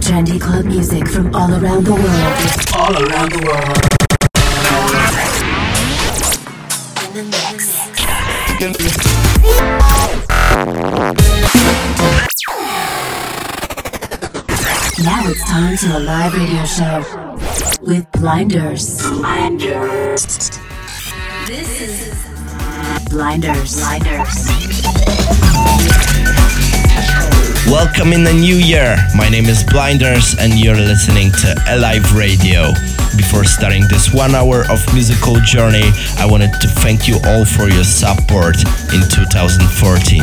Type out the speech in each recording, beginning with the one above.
Trendy club music from all around the world. All around the world. In the mix. Now it's time to a live radio show with Blinders. Blinders. This is Blinders. Blinders. Welcome in the new year. My name is Blinders and you're listening to Alive Radio. Before starting this one hour of musical journey, I wanted to thank you all for your support in 2014.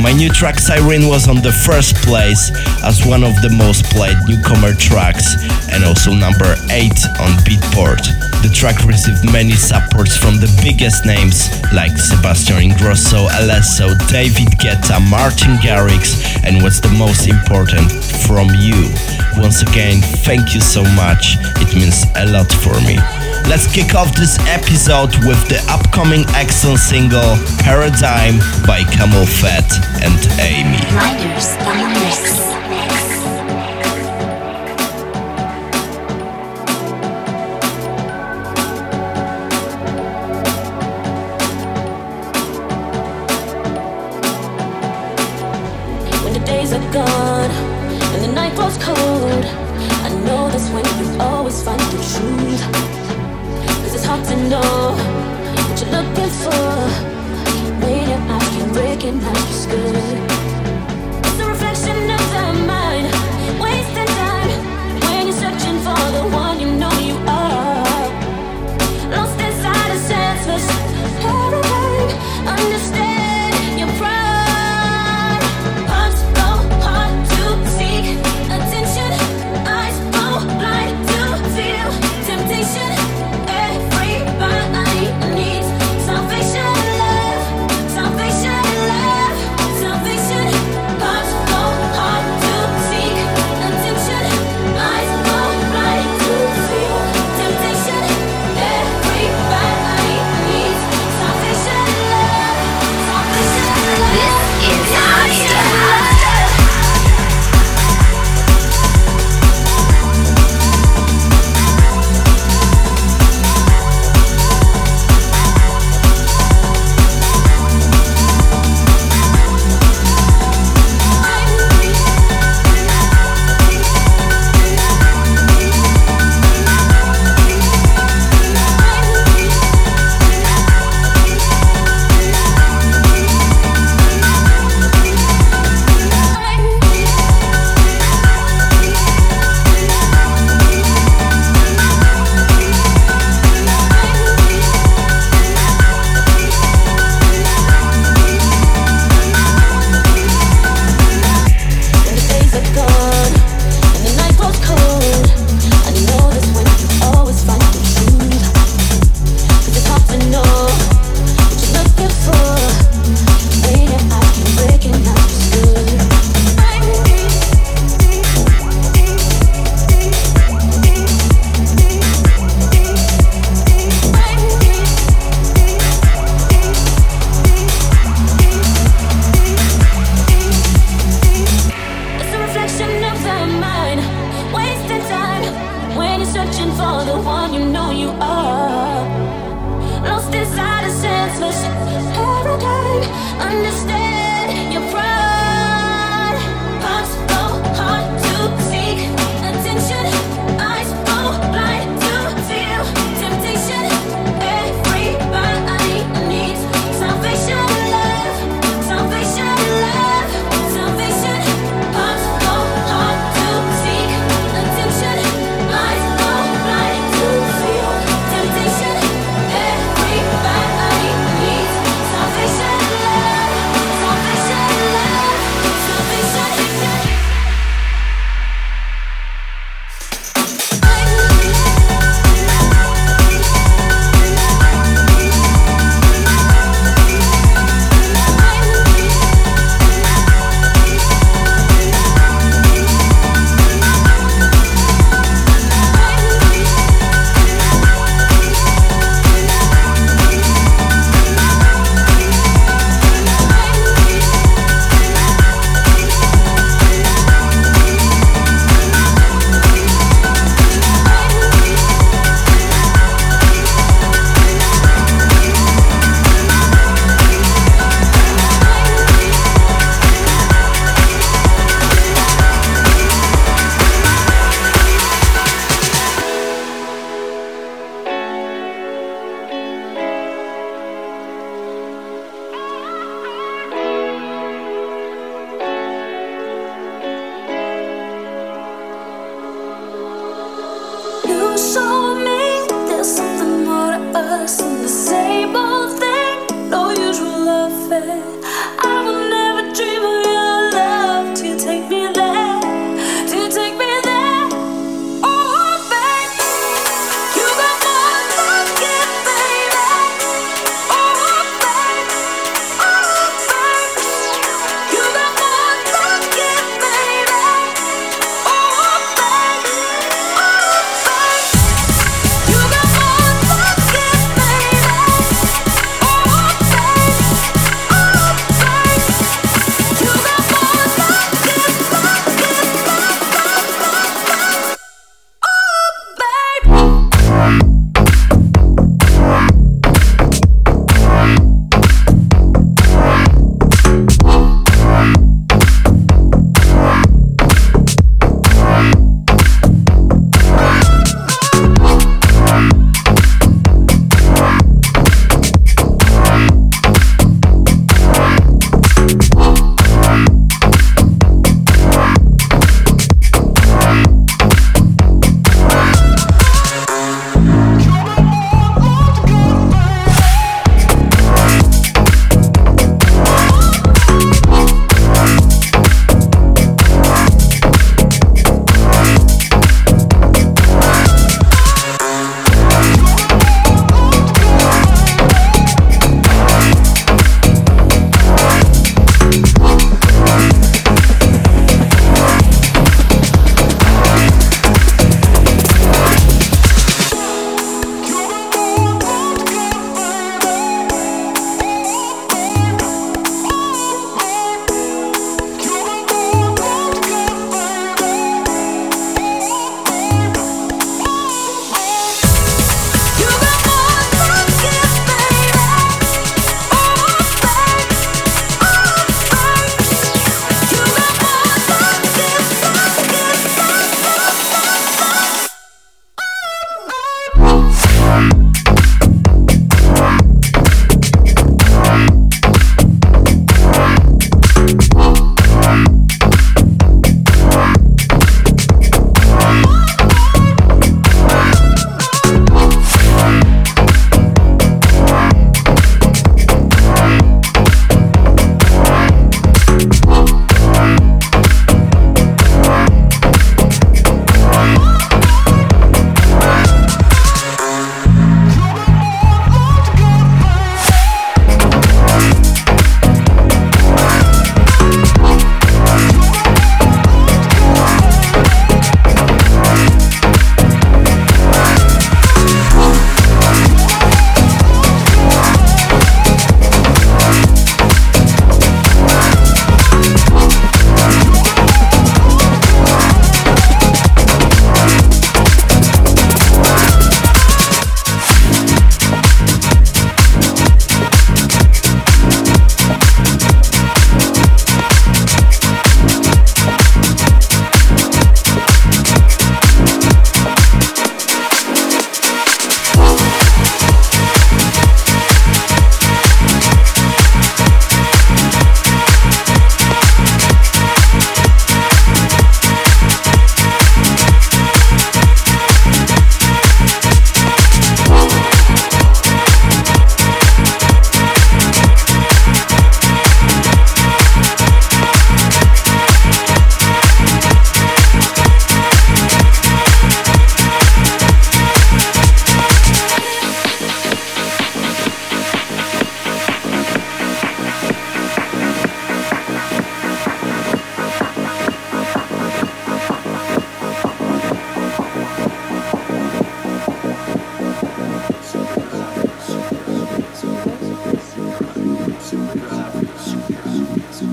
My new track Siren was on the first place as one of the most played newcomer tracks and also number 8 on Beatport. The track received many supports from the biggest names like Sebastian Ingrosso, Alesso, David Guetta, Martin Garrix, and what's the most important, from you. Once again, thank you so much. It means a lot for me. Let's kick off this episode with the upcoming excellent single Paradigm by CamelPhat and Amy.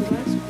Superdrive.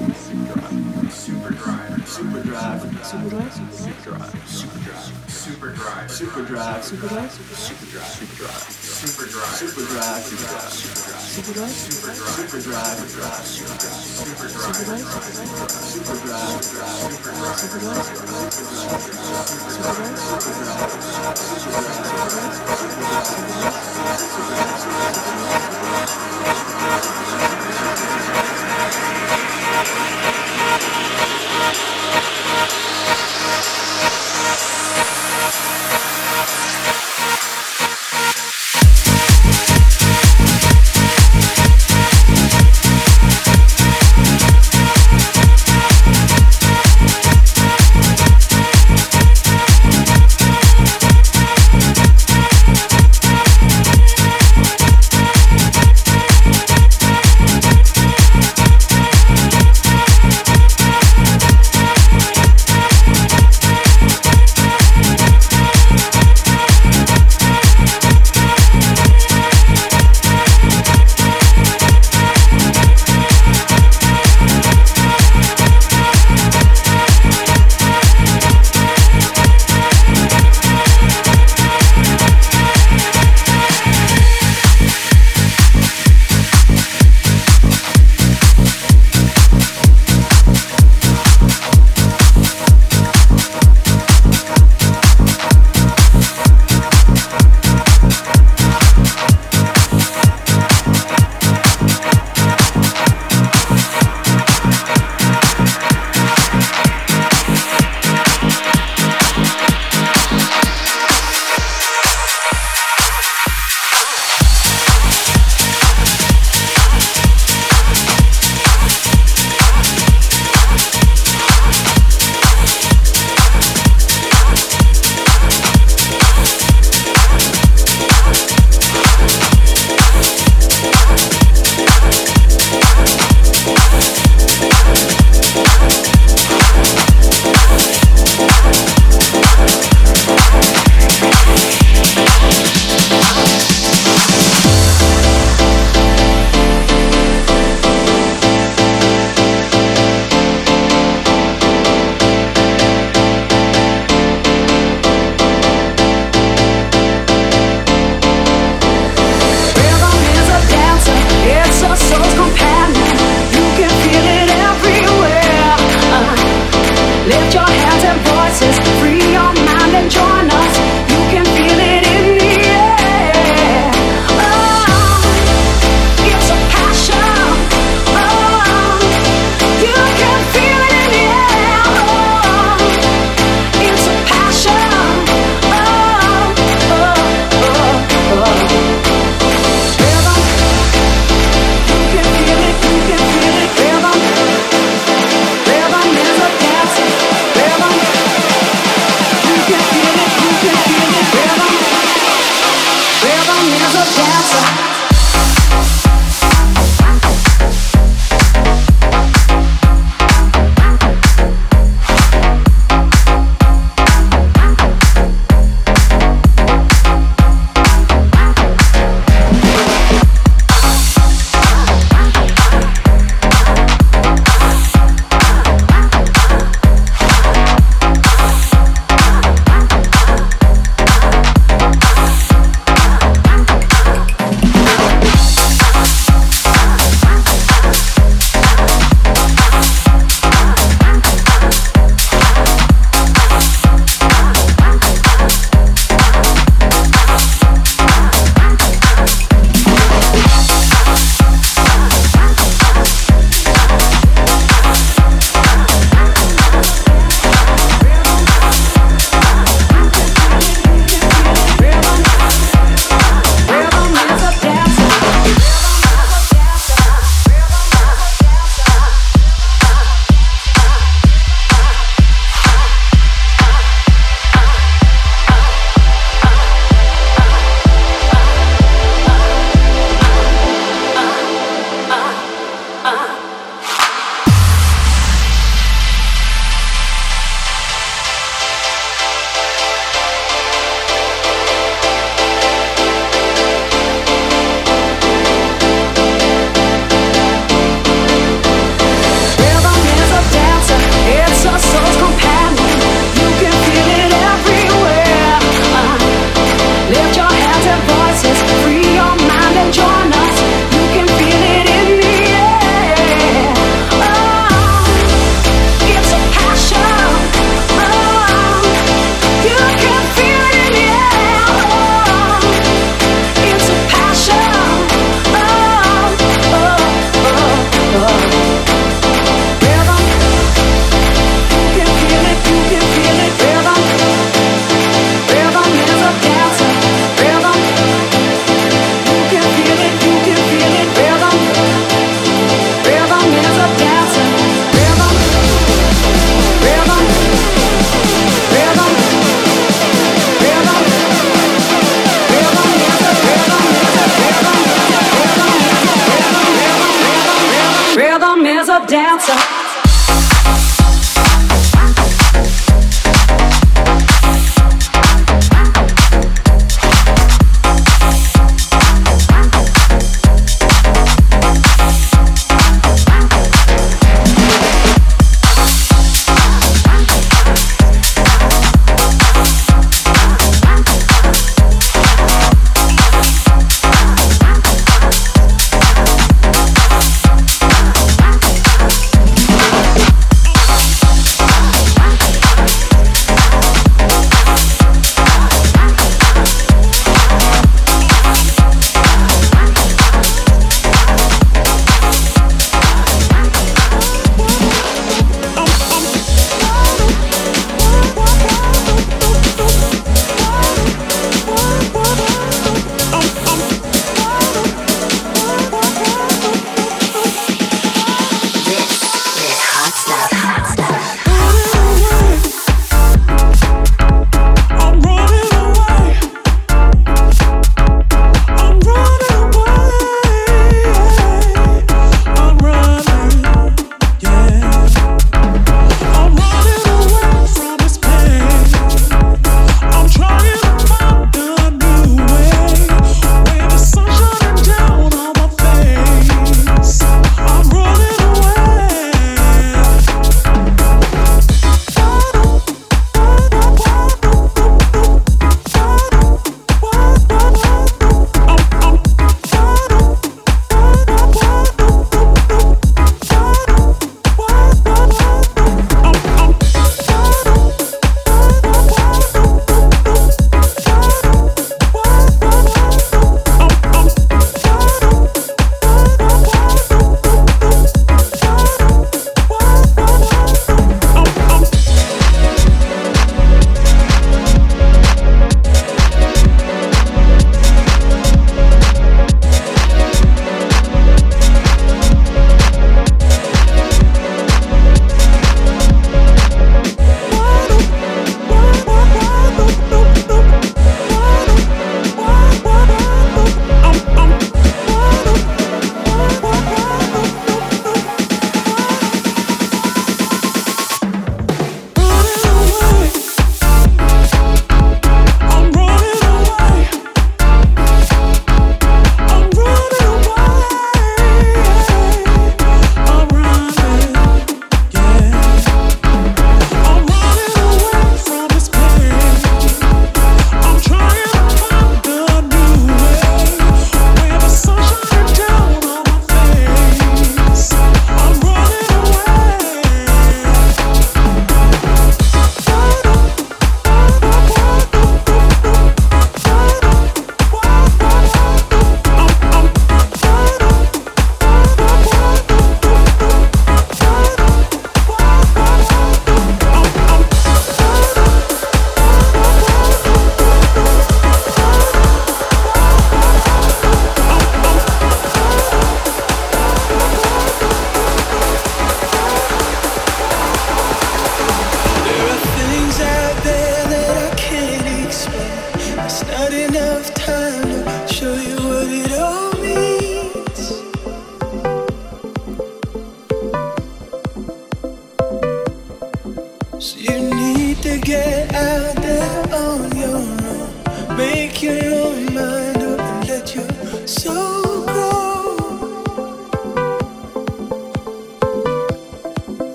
down so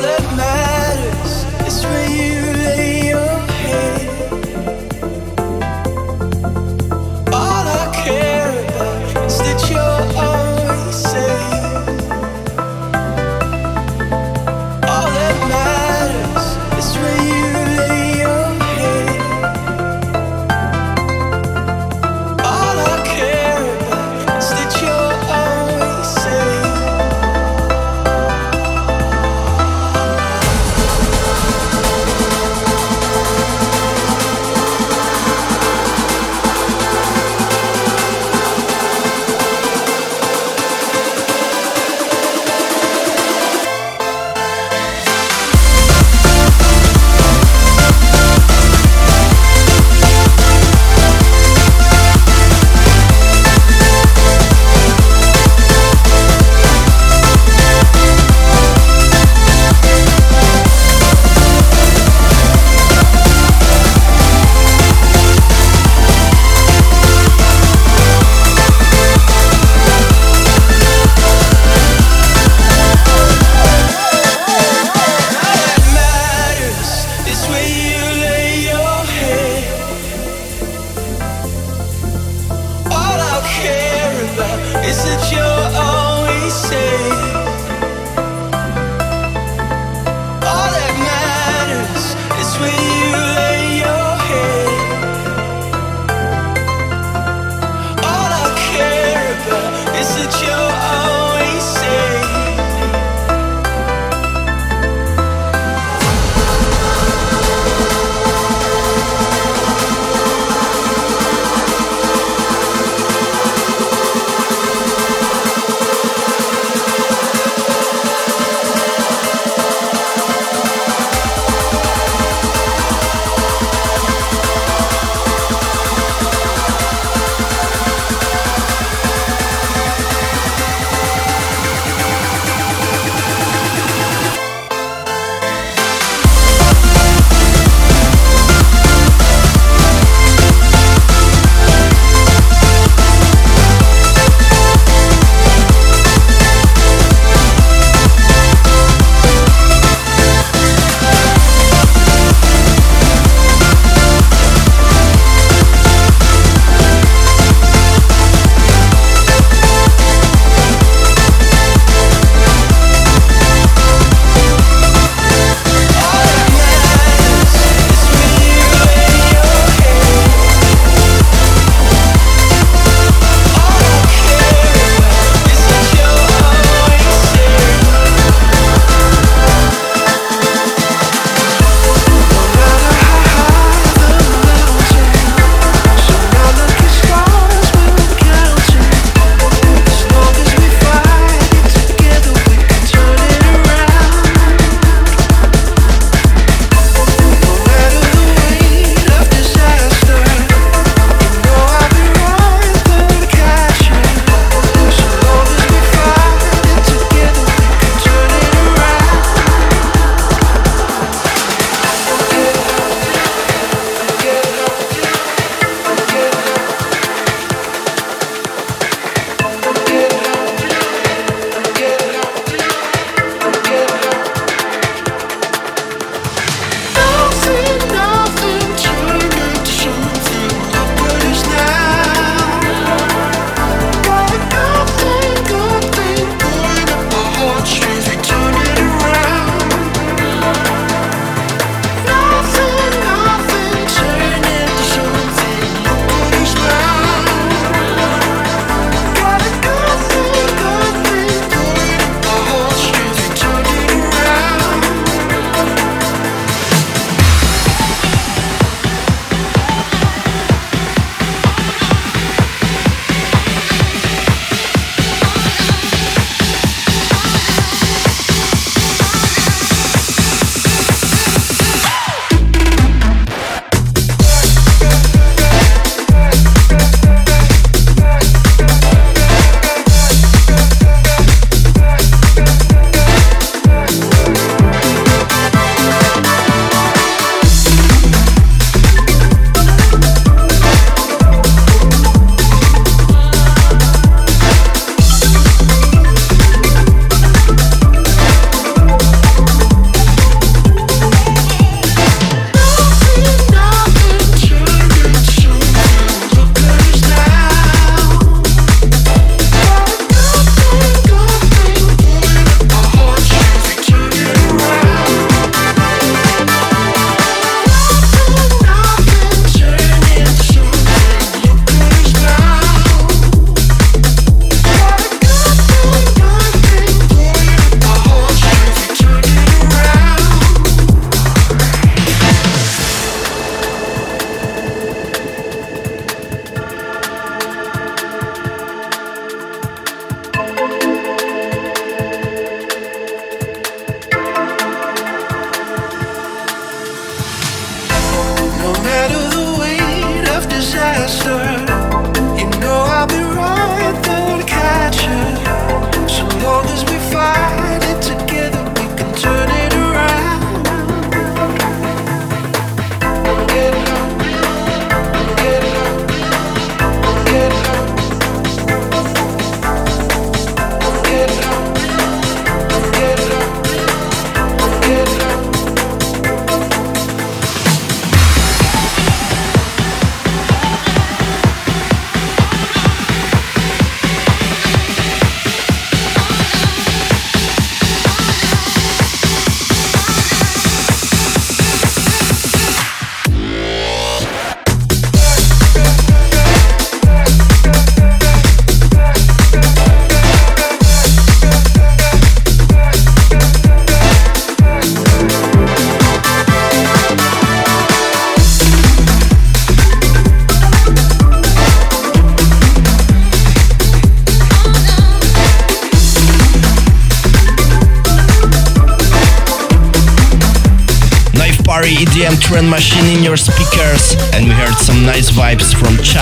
let now.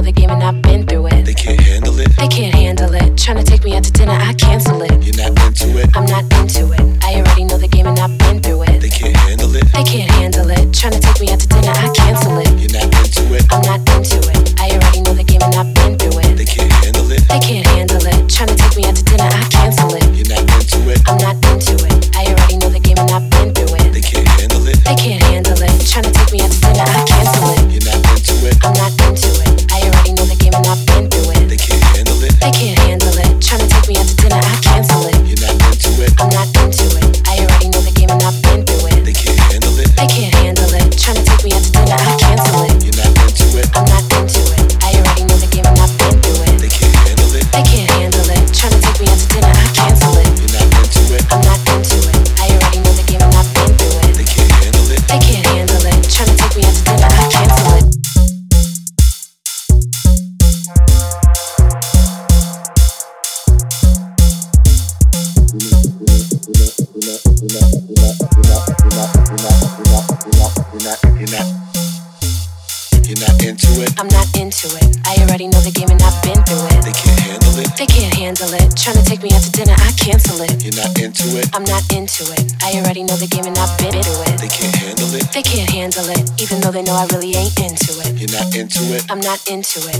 know the game and I've been through it. They can't handle into it.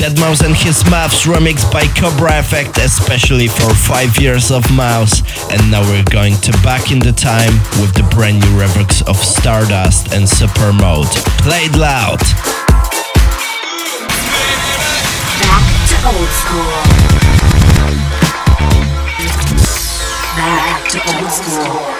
Deadmau5 and his Maths remix by Cobra Effect, especially for 5 years of Mau5. And now we're going to back in the time with the brand new remix of Stardust and Supermode. Played loud. Old school. Back to old school.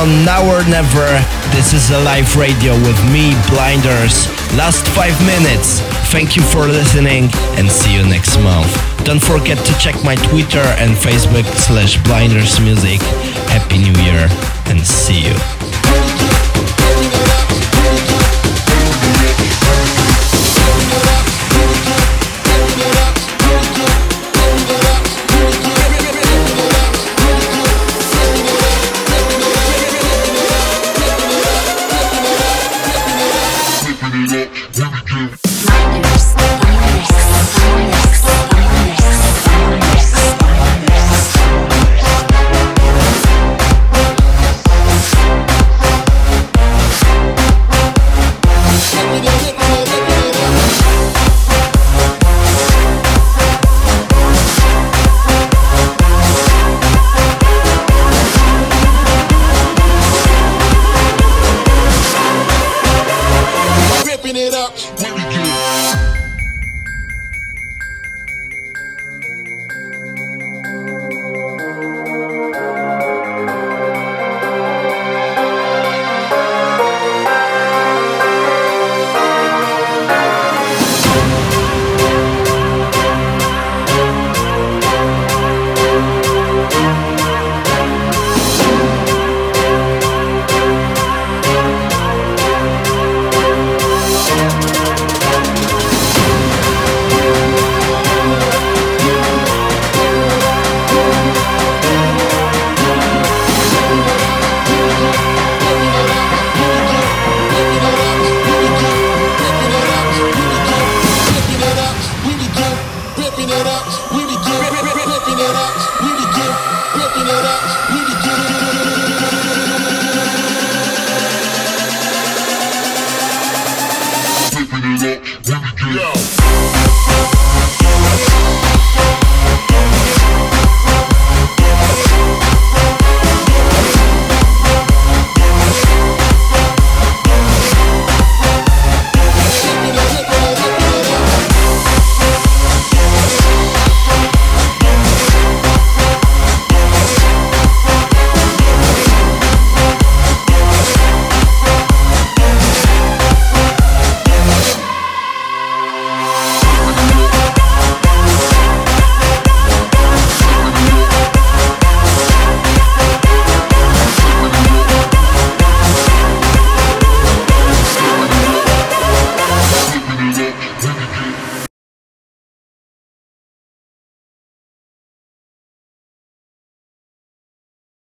Kreml Now or Never. This is a live radio with me, Blinders. Last five minutes. Thank you for listening and see you next month. Don't forget to check my Twitter and Facebook slash Blinders Music. Happy New Year and see you.